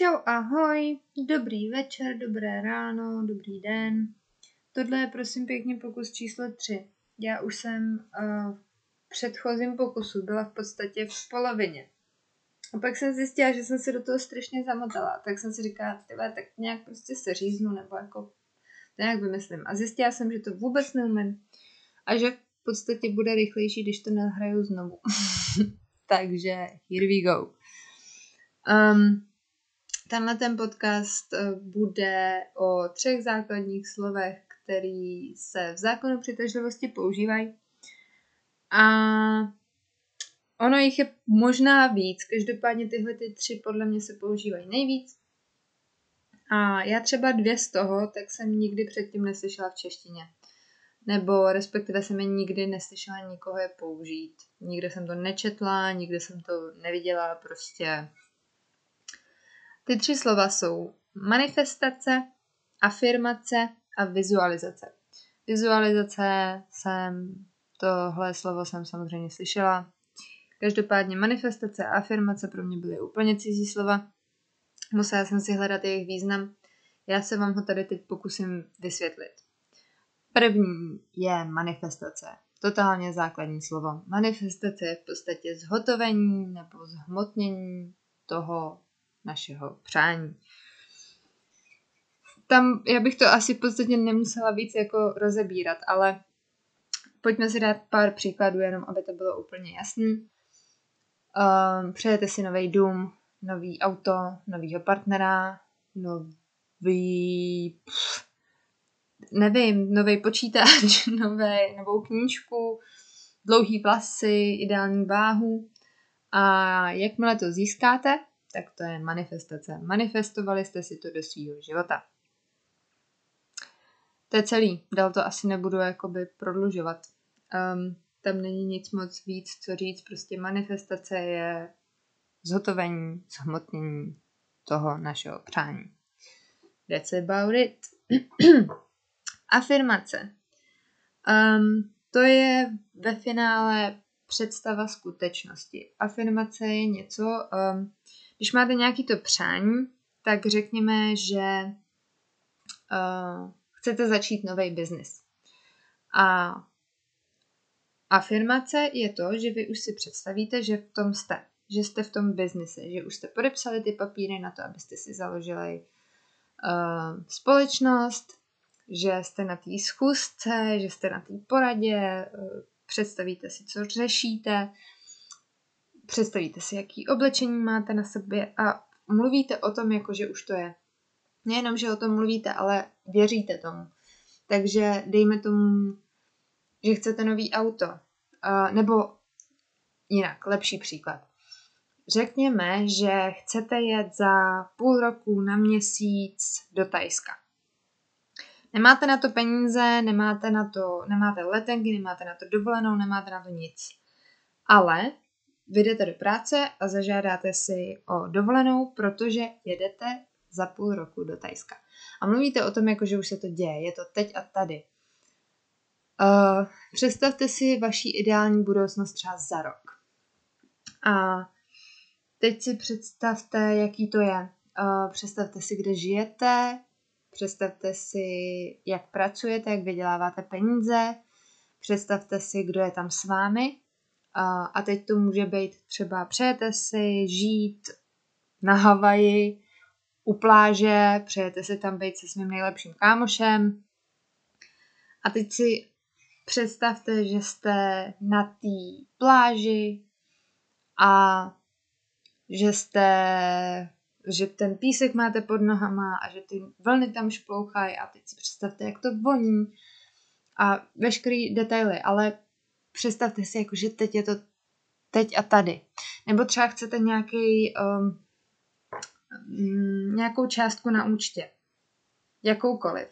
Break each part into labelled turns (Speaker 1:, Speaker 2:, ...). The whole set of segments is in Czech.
Speaker 1: Čau, ahoj, dobrý večer, dobré ráno, dobrý den. Tohle je prosím pěkně pokus číslo 3. Já už jsem uh, v předchozím pokusu byla v podstatě v polovině. A pak jsem zjistila, že jsem se do toho strašně zamotala. Tak jsem si říkala, tyhle, tak nějak prostě se říznu, nebo jako to nějak vymyslím. A zjistila jsem, že to vůbec neumím. A že v podstatě bude rychlejší, když to nahraju znovu. Takže here we go. Um, Tenhle ten podcast eh, bude o třech základních slovech, který se v zákonu přitažlivosti používají. A ono jich je možná víc, každopádně tyhle ty tři podle mě se používají nejvíc. A já třeba dvě z toho, tak jsem nikdy předtím neslyšela v češtině. Nebo respektive jsem je nikdy neslyšela nikoho je použít. Nikde jsem to nečetla, nikde jsem to neviděla, prostě ty tři slova jsou manifestace, afirmace a vizualizace. Vizualizace jsem, tohle slovo jsem samozřejmě slyšela. Každopádně manifestace a afirmace pro mě byly úplně cizí slova. Musela jsem si hledat jejich význam. Já se vám ho tady teď pokusím vysvětlit. První je manifestace. Totálně základní slovo. Manifestace je v podstatě zhotovení nebo zhmotnění toho, našeho přání. Tam já bych to asi v podstatě nemusela víc jako rozebírat, ale pojďme si dát pár příkladů, jenom aby to bylo úplně jasný. Um, přejete si nový dům, nový auto, novýho partnera, nový, pff, nevím, nový počítač, nové, novou knížku, dlouhý vlasy, ideální váhu. A jakmile to získáte, tak to je manifestace. Manifestovali jste si to do svého života. To je celý. Dal to asi nebudu jakoby prodlužovat. Um, tam není nic moc víc, co říct. Prostě manifestace je zhotovení, zhmotnění toho našeho přání. That's about it. Afirmace. Um, to je ve finále představa skutečnosti. Afirmace je něco, um, když máte nějaký to přání, tak řekněme, že uh, chcete začít nový biznis. A afirmace je to, že vy už si představíte, že v tom jste, že jste v tom biznise, že už jste podepsali ty papíry na to, abyste si založili uh, společnost, že jste na té schůzce, že jste na té poradě, uh, představíte si, co řešíte, představíte si, jaký oblečení máte na sobě a mluvíte o tom, jako že už to je. Nejenom, že o tom mluvíte, ale věříte tomu. Takže dejme tomu, že chcete nový auto. Uh, nebo jinak, lepší příklad. Řekněme, že chcete jet za půl roku na měsíc do Tajska. Nemáte na to peníze, nemáte na to, nemáte letenky, nemáte na to dovolenou, nemáte na to nic. Ale vyjdete do práce a zažádáte si o dovolenou, protože jedete za půl roku do Tajska. A mluvíte o tom, jako že už se to děje, je to teď a tady. Uh, představte si vaši ideální budoucnost třeba za rok. A teď si představte, jaký to je. Uh, představte si, kde žijete, představte si, jak pracujete, jak vyděláváte peníze, představte si, kdo je tam s vámi a, teď to může být třeba přejete si žít na Havaji, u pláže, přejete si tam být se svým nejlepším kámošem. A teď si představte, že jste na té pláži a že jste, že ten písek máte pod nohama a že ty vlny tam šplouchají a teď si představte, jak to voní a veškerý detaily, ale představte si, jako, že teď je to teď a tady. Nebo třeba chcete nějaký, um, mm, nějakou částku na účtě. jakoukoliv.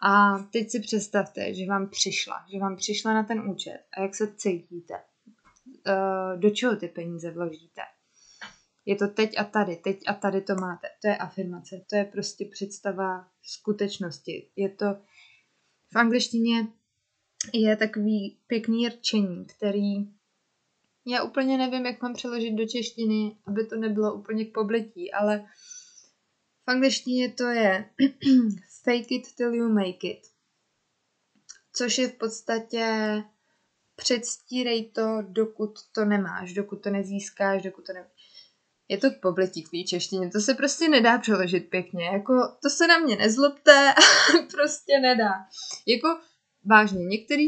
Speaker 1: A teď si představte, že vám přišla, že vám přišla na ten účet a jak se cítíte, uh, do čeho ty peníze vložíte. Je to teď a tady, teď a tady to máte. To je afirmace, to je prostě představa skutečnosti. Je to v angličtině je takový pěkný rčení, který já úplně nevím, jak mám přeložit do češtiny, aby to nebylo úplně k poblití, ale v angličtině to je fake it till you make it. Což je v podstatě předstírej to, dokud to nemáš, dokud to nezískáš, dokud to nemáš. Je to k poblití k češtině, to se prostě nedá přeložit pěkně, jako to se na mě nezlobte, prostě nedá. Jako vážně, některé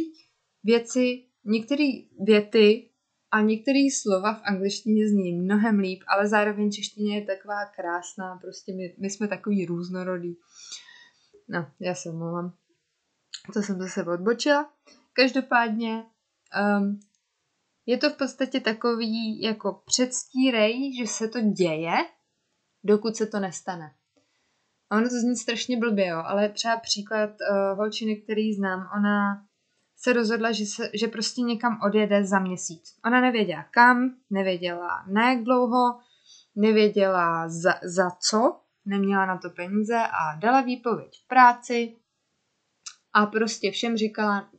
Speaker 1: věci, některé věty a některé slova v angličtině zní mnohem líp, ale zároveň češtině je taková krásná, prostě my, my jsme takový různorodý. No, já se omlouvám. To jsem zase odbočila. Každopádně um, je to v podstatě takový jako předstírej, že se to děje, dokud se to nestane. A ono to zní strašně blbě, jo, ale třeba příklad uh, holčiny, který znám, ona se rozhodla, že, se, že prostě někam odjede za měsíc. Ona nevěděla kam, nevěděla na jak dlouho, nevěděla za, za co, neměla na to peníze a dala výpověď v práci a prostě všem říkala,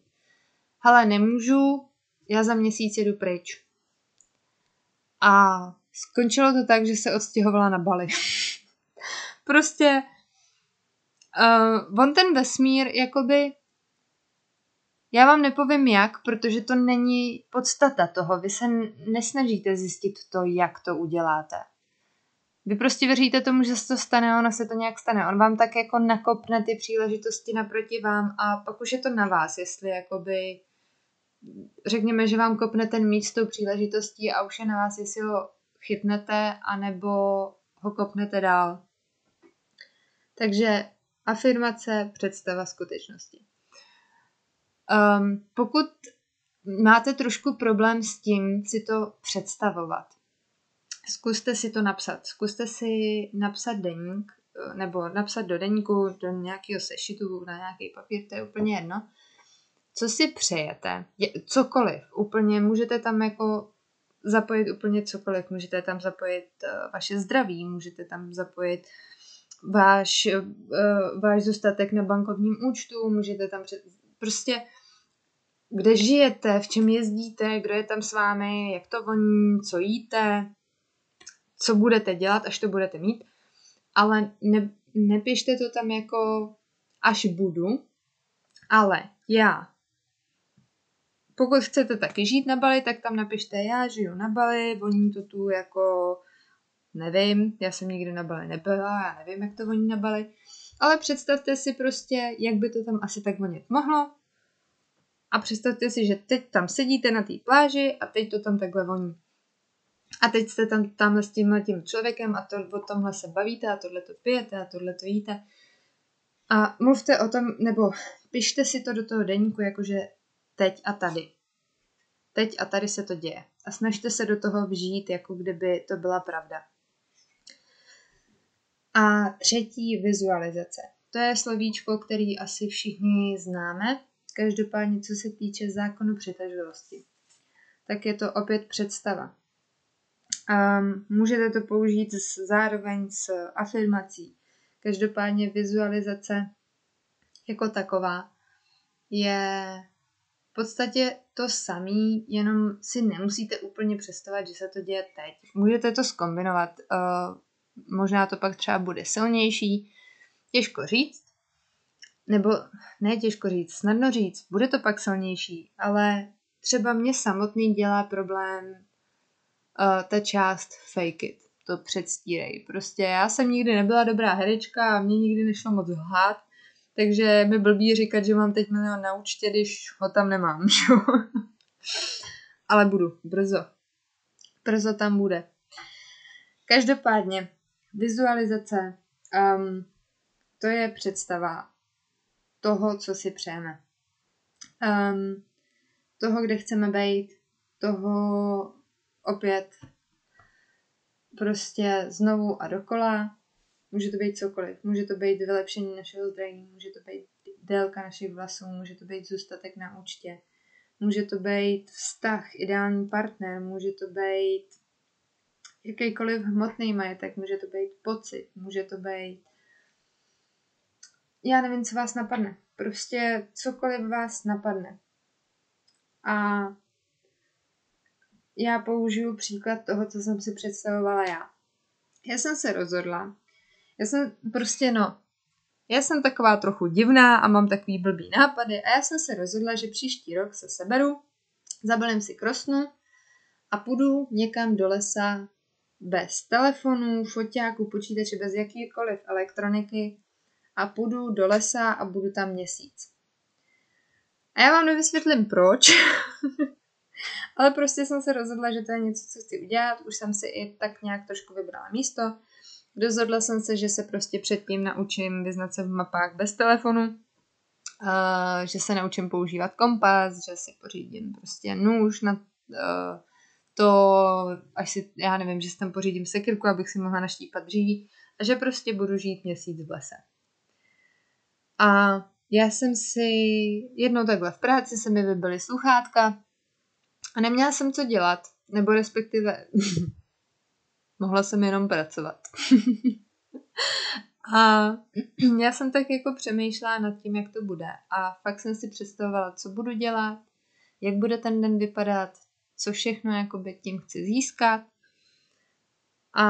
Speaker 1: hele, nemůžu, já za měsíc jedu pryč. A skončilo to tak, že se odstěhovala na Bali. prostě uh, on ten vesmír, jakoby, já vám nepovím jak, protože to není podstata toho. Vy se nesnažíte zjistit to, jak to uděláte. Vy prostě věříte tomu, že se to stane, ono se to nějak stane. On vám tak jako nakopne ty příležitosti naproti vám a pak už je to na vás, jestli jakoby řekněme, že vám kopne ten míč s tou příležitostí a už je na vás, jestli ho chytnete, anebo ho kopnete dál. Takže afirmace, představa skutečnosti. Um, pokud máte trošku problém s tím si to představovat, zkuste si to napsat. Zkuste si napsat deník, nebo napsat do deníku, do nějakého sešitu, na nějaký papír, to je úplně jedno. Co si přejete, je, cokoliv, úplně můžete tam jako zapojit úplně cokoliv. Můžete tam zapojit uh, vaše zdraví, můžete tam zapojit uh, váš zůstatek na bankovním účtu, můžete tam před, prostě kde žijete, v čem jezdíte, kdo je tam s vámi, jak to voní, co jíte, co budete dělat, až to budete mít, ale ne, nepište to tam jako až budu, ale já. Pokud chcete taky žít na Bali, tak tam napište já žiju na Bali, voní to tu jako, nevím, já jsem nikdy na Bali nebyla, já nevím, jak to voní na Bali, ale představte si prostě, jak by to tam asi tak vonit mohlo, a představte si, že teď tam sedíte na té pláži a teď to tam takhle voní. A teď jste tam tamhle s tímhle tím člověkem a to, o tomhle se bavíte a tohle to pijete a tohle to jíte. A mluvte o tom, nebo pište si to do toho deníku, jakože teď a tady. Teď a tady se to děje. A snažte se do toho vžít, jako kdyby to byla pravda. A třetí vizualizace. To je slovíčko, který asi všichni známe. Každopádně, co se týče zákonu přitažlivosti, tak je to opět představa. Um, můžete to použít s, zároveň s afirmací. Každopádně vizualizace jako taková je v podstatě to samý, jenom si nemusíte úplně představovat, že se to děje teď. Můžete to skombinovat, uh, možná to pak třeba bude silnější, těžko říct, nebo ne těžko říct, snadno říct, bude to pak silnější, ale třeba mě samotný dělá problém uh, ta část fake it, to předstírej. Prostě já jsem nikdy nebyla dobrá herečka a mě nikdy nešlo moc lhát, takže mi blbý říkat, že mám teď milion na účtě, když ho tam nemám? Ale budu, brzo. Brzo tam bude. Každopádně, vizualizace, um, to je představa toho, co si přejeme. Um, toho, kde chceme být, toho opět prostě znovu a dokola. Může to být cokoliv. Může to být vylepšení našeho zdraví, může to být délka našich vlasů, může to být zůstatek na účtě, může to být vztah, ideální partner, může to být jakýkoliv hmotný majetek, může to být pocit, může to být já nevím, co vás napadne. Prostě cokoliv vás napadne. A já použiju příklad toho, co jsem si představovala já. Já jsem se rozhodla, já jsem prostě, no, já jsem taková trochu divná a mám takový blbý nápady a já jsem se rozhodla, že příští rok se seberu, zabalím si krosnu a půjdu někam do lesa bez telefonu, foťáku, počítače, bez jakýkoliv elektroniky a půjdu do lesa a budu tam měsíc. A já vám nevysvětlím proč, ale prostě jsem se rozhodla, že to je něco, co chci udělat. Už jsem si i tak nějak trošku vybrala místo. Rozhodla jsem se, že se prostě předtím naučím vyznat se v mapách bez telefonu, že se naučím používat kompas, že si pořídím prostě nůž na to, až si, já nevím, že si tam pořídím sekirku, abych si mohla naštípat dříví a že prostě budu žít měsíc v lese. A já jsem si jednou takhle v práci se mi vybily sluchátka a neměla jsem co dělat, nebo respektive mohla jsem jenom pracovat. a já jsem tak jako přemýšlela nad tím, jak to bude. A fakt jsem si představovala, co budu dělat, jak bude ten den vypadat, co všechno jakoby tím chci získat. A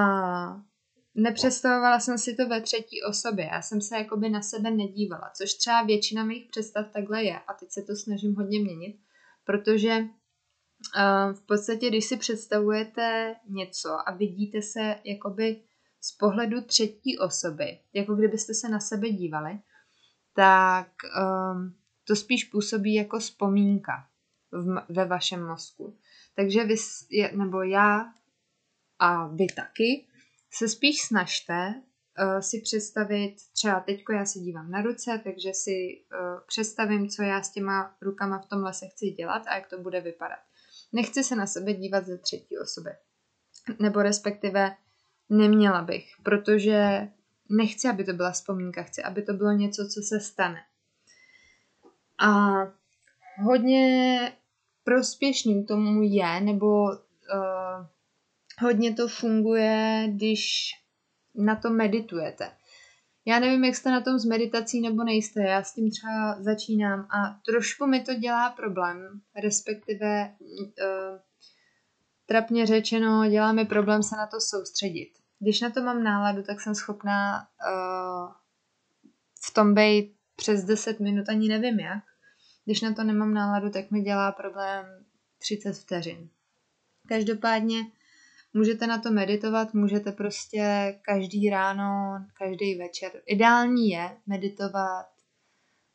Speaker 1: nepředstavovala jsem si to ve třetí osobě. Já jsem se jakoby na sebe nedívala, což třeba většina mých představ takhle je. A teď se to snažím hodně měnit, protože uh, v podstatě, když si představujete něco a vidíte se jakoby z pohledu třetí osoby, jako kdybyste se na sebe dívali, tak um, to spíš působí jako vzpomínka v, ve vašem mozku. Takže vy, nebo já a vy taky, se spíš snažte uh, si představit, třeba teďko já se dívám na ruce, takže si uh, představím, co já s těma rukama v tom lese chci dělat a jak to bude vypadat. Nechci se na sebe dívat ze třetí osoby. Nebo respektive neměla bych, protože nechci, aby to byla vzpomínka, chci, aby to bylo něco, co se stane. A hodně prospěšným tomu je, nebo uh, hodně to funguje, když na to meditujete. Já nevím, jak jste na tom s meditací nebo nejste, já s tím třeba začínám a trošku mi to dělá problém, respektive uh, trapně řečeno, dělá mi problém se na to soustředit. Když na to mám náladu, tak jsem schopná uh, v tom být přes 10 minut, ani nevím jak. Když na to nemám náladu, tak mi dělá problém 30 vteřin. Každopádně můžete na to meditovat, můžete prostě každý ráno, každý večer. Ideální je meditovat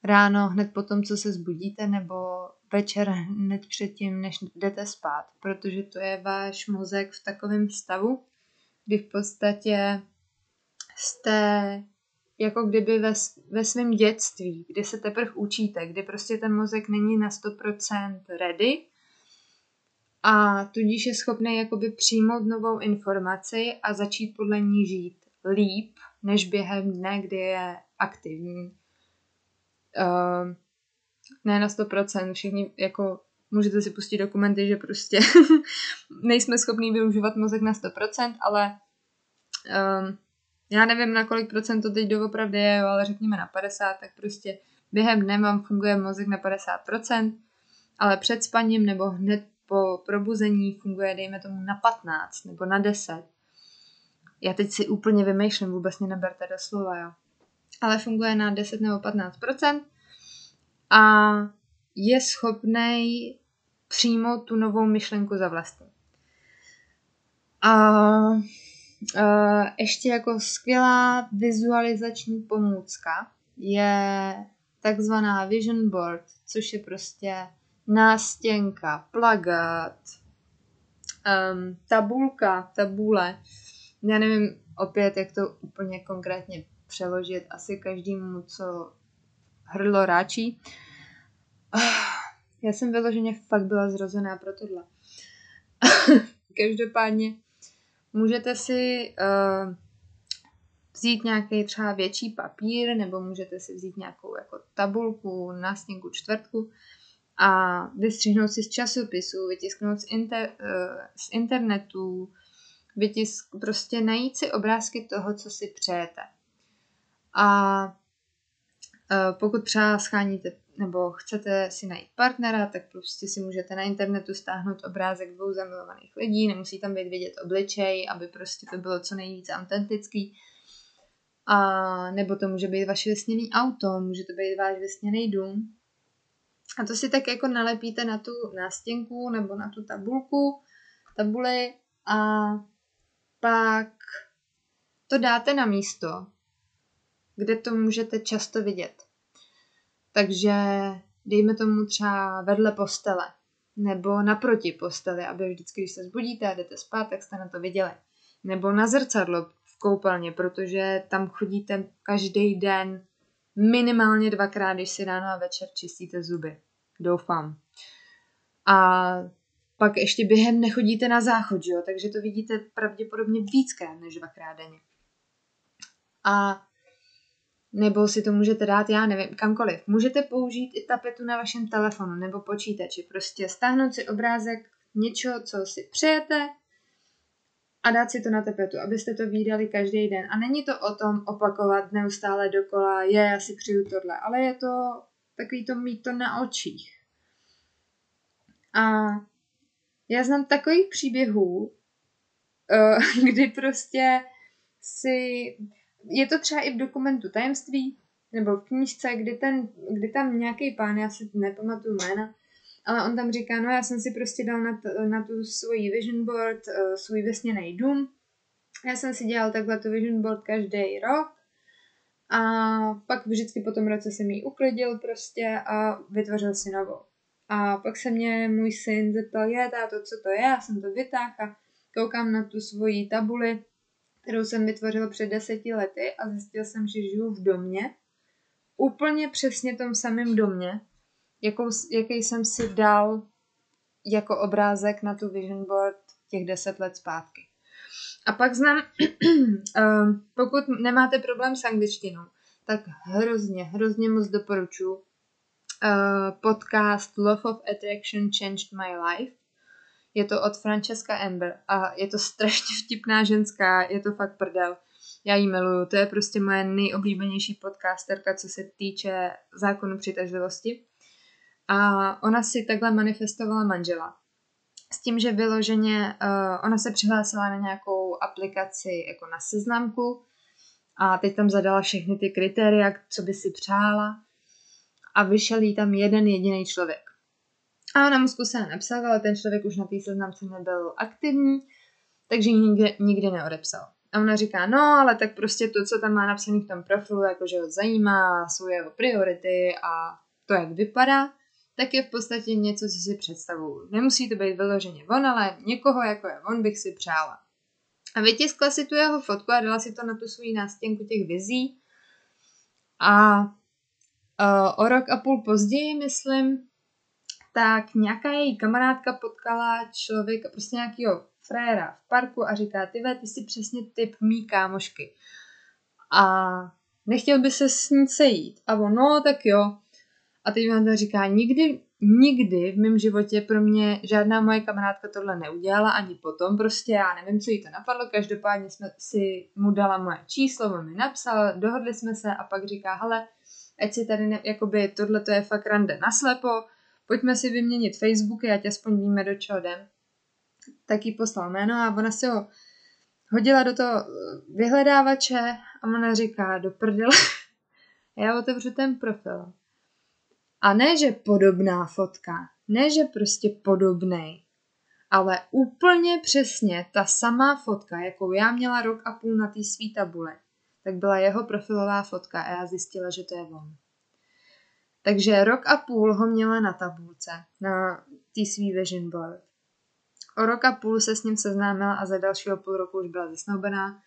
Speaker 1: ráno hned po tom, co se zbudíte, nebo večer hned předtím, než jdete spát, protože to je váš mozek v takovém stavu, kdy v podstatě jste jako kdyby ve, ve svém dětství, kdy se teprve učíte, kdy prostě ten mozek není na 100% ready a tudíž je schopný jakoby přijmout novou informaci a začít podle ní žít líp, než během dne, kdy je aktivní. Uh, ne na 100%, všichni jako můžete si pustit dokumenty, že prostě nejsme schopní využívat mozek na 100%, ale um, já nevím, na kolik procent to teď doopravdy je, ale řekněme na 50, tak prostě během dne vám funguje mozek na 50%, ale před spaním nebo hned po probuzení funguje, dejme tomu, na 15 nebo na 10. Já teď si úplně vymýšlím, vůbec mě neberte do slova, jo. Ale funguje na 10 nebo 15% a je schopný přijmout tu novou myšlenku za vlastní. A uh, ještě jako skvělá vizualizační pomůcka je takzvaná vision board, což je prostě nástěnka, plagát, um, tabulka, tabule. Já nevím opět, jak to úplně konkrétně přeložit. Asi každému, co hrdlo ráčí. Já jsem vyloženě fakt byla zrozená pro tohle. Každopádně můžete si uh, vzít nějaký třeba větší papír, nebo můžete si vzít nějakou jako tabulku, nástěnku, čtvrtku a vystřihnout si z časopisu, vytisknout z, inter, uh, z internetu, vytisk, prostě najít si obrázky toho, co si přejete. A uh, pokud třeba scháníte nebo chcete si najít partnera, tak prostě si můžete na internetu stáhnout obrázek dvou zamilovaných lidí, nemusí tam být vidět obličej, aby prostě to bylo co nejvíce autentický. A nebo to může být vaše vysněný auto, může to být váš vysněný dům. A to si tak jako nalepíte na tu nástěnku nebo na tu tabulku, tabuli a pak to dáte na místo, kde to můžete často vidět. Takže dejme tomu třeba vedle postele nebo naproti posteli, aby vždycky, když se zbudíte a jdete spát, tak jste na to viděli. Nebo na zrcadlo v koupelně, protože tam chodíte každý den minimálně dvakrát, když si ráno a večer čistíte zuby. Doufám. A pak ještě během nechodíte na záchod, jo? takže to vidíte pravděpodobně víckrát než dvakrát denně. A nebo si to můžete dát, já nevím, kamkoliv. Můžete použít i tapetu na vašem telefonu nebo počítači. Prostě stáhnout si obrázek něčeho, co si přejete a dát si to na tapetu, abyste to výdali každý den. A není to o tom opakovat neustále dokola, je, já si přiju tohle, ale je to takový to mít to na očích. A já znám takových příběhů, eh, kdy prostě si je to třeba i v dokumentu tajemství, nebo v knížce, kdy, ten, kdy tam nějaký pán, já si nepamatuju jména, ale on tam říká, no já jsem si prostě dal na, t, na tu svoji vision board, uh, svůj vysněný dům. Já jsem si dělal takhle tu vision board každý rok a pak vždycky po tom roce jsem ji uklidil prostě a vytvořil si novou. A pak se mě můj syn zeptal, je táto, co to je, já jsem to vytáhl a koukám na tu svoji tabuli kterou jsem vytvořil před deseti lety a zjistil jsem, že žiju v domě, úplně přesně tom samém domě, jakou, jaký jsem si dal jako obrázek na tu vision board těch deset let zpátky. A pak znám, ehm, pokud nemáte problém s angličtinou, tak hrozně, hrozně moc doporučuji eh, podcast Love of Attraction Changed My Life. Je to od Francesca Amber a je to strašně vtipná ženská, je to fakt prdel. Já jí miluju, to je prostě moje nejoblíbenější podcasterka, co se týče zákonu přitažlivosti. A ona si takhle manifestovala manžela. S tím, že vyloženě, uh, ona se přihlásila na nějakou aplikaci jako na seznamku a teď tam zadala všechny ty kritéria, co by si přála a vyšel jí tam jeden jediný člověk. A ona mu zkusila napsat, ale ten člověk už na té seznamce nebyl aktivní, takže ji nikdy, nikdy neodepsal. A ona říká, no, ale tak prostě to, co tam má napsané v tom profilu, jakože ho zajímá, jsou jeho priority a to, jak vypadá, tak je v podstatě něco, co si představuju. Nemusí to být vyloženě on, ale někoho, jako je on, bych si přála. A vytiskla si tu jeho fotku a dala si to na tu svou nástěnku těch vizí. A uh, o rok a půl později, myslím, tak nějaká její kamarádka potkala člověka, prostě nějakého fréra v parku a říká, ty ty jsi přesně typ mý kámošky. A nechtěl by se s ní sejít. A on, no, tak jo. A teď mi říká, nikdy, nikdy v mém životě pro mě žádná moje kamarádka tohle neudělala, ani potom prostě, já nevím, co jí to napadlo, každopádně jsme si mu dala moje číslo, on mi napsal, dohodli jsme se a pak říká, hele, ať si tady, ne, jakoby tohle to je fakt rande naslepo, pojďme si vyměnit Facebooky, ať aspoň víme, do čeho jdem. Tak jí poslal jméno a ona si ho hodila do toho eh, vyhledávače a ona říká, do prdele, já otevřu ten profil. A ne, že podobná fotka, ne, že prostě podobnej, ale úplně přesně ta samá fotka, jakou já měla rok a půl na té svý tabule, tak byla jeho profilová fotka a já zjistila, že to je on. Takže rok a půl ho měla na tabulce, na té svý vision board. O rok a půl se s ním seznámila a za dalšího půl roku už byla zesnoubená.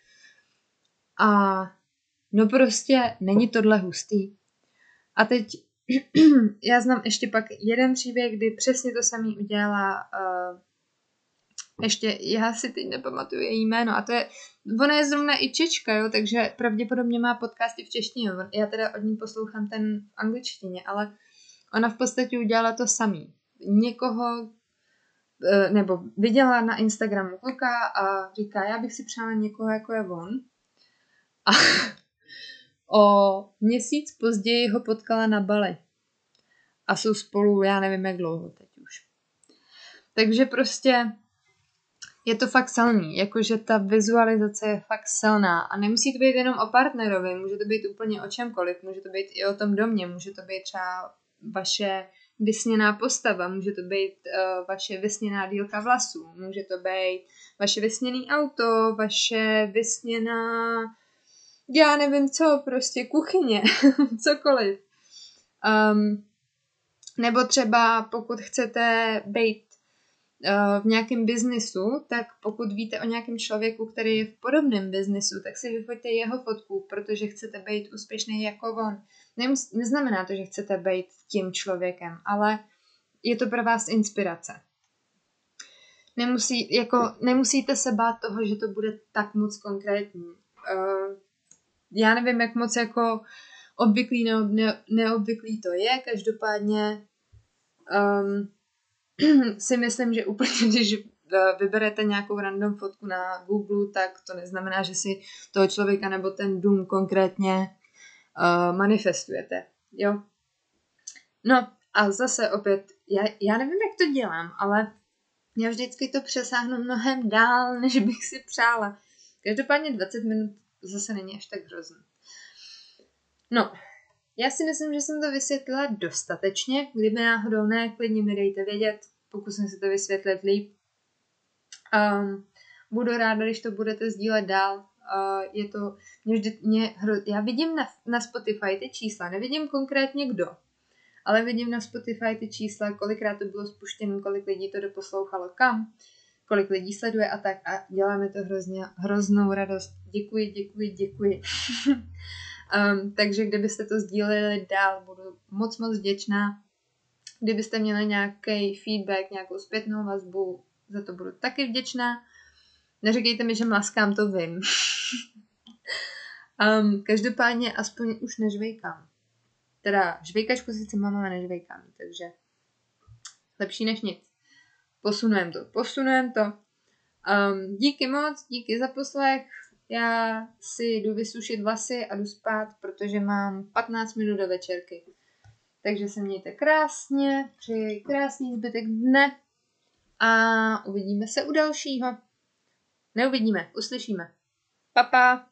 Speaker 1: A no prostě není tohle hustý. A teď já znám ještě pak jeden příběh, kdy přesně to samý udělala uh, ještě, já si teď nepamatuju její jméno a to je, ona je zrovna i Čečka, jo, takže pravděpodobně má podcasty v češtině. Já teda od ní poslouchám ten v angličtině, ale ona v podstatě udělala to samý. Někoho, e, nebo viděla na Instagramu kluka a říká, já bych si přála někoho, jako je on. A o měsíc později ho potkala na Bali. A jsou spolu, já nevím, jak dlouho teď už. Takže prostě je to fakt silný, jakože ta vizualizace je fakt silná. A nemusí to být jenom o partnerovi, může to být úplně o čemkoliv, může to být i o tom domě, může to být třeba vaše vysněná postava, může to být uh, vaše vysněná dílka vlasů, může to být vaše vysněný auto, vaše vysněná, já nevím co, prostě kuchyně, cokoliv. Um, nebo třeba pokud chcete být v nějakém biznisu, tak pokud víte o nějakém člověku, který je v podobném biznisu, tak si vyfoďte jeho fotku, protože chcete být úspěšný jako on. Nemus- neznamená to, že chcete být tím člověkem, ale je to pro vás inspirace. Nemusí, jako, nemusíte se bát toho, že to bude tak moc konkrétní. Uh, já nevím, jak moc jako obvyklý, neob, ne, neobvyklý to je, každopádně um, si myslím, že úplně, když eh, vyberete nějakou random fotku na Google, tak to neznamená, že si toho člověka nebo ten dům konkrétně uh, manifestujete. Jo? No a zase opět, já, já nevím, jak to dělám, ale já vždycky to přesáhnu mnohem dál, než bych si přála. Každopádně 20 minut zase není až tak hrozný. No, já si myslím, že jsem to vysvětlila dostatečně. Kdyby náhodou ne, klidně mi dejte vědět, pokusím se to vysvětlit líp. Um, budu ráda, když to budete sdílet dál. Uh, je to, mě vždy, mě já vidím na, na Spotify ty čísla, nevidím konkrétně kdo, ale vidím na Spotify ty čísla, kolikrát to bylo spuštěno, kolik lidí to doposlouchalo kam, kolik lidí sleduje a tak a děláme to hrozně, hroznou radost. Děkuji, děkuji, děkuji. Um, takže kdybyste to sdíleli dál, budu moc moc vděčná. Kdybyste měli nějaký feedback, nějakou zpětnou vazbu, za to budu taky vděčná. Neříkejte mi, že mlaskám, to vím. um, každopádně aspoň už nežvejkám. Teda žvejkačku sice mám, ale nežvejkám, takže lepší než nic. Posunujem to, posunujem to. Um, díky moc, díky za poslech. Já si jdu vysušit vlasy a jdu spát, protože mám 15 minut do večerky. Takže se mějte krásně, přeji krásný zbytek dne a uvidíme se u dalšího. Neuvidíme, uslyšíme. Pa, pa.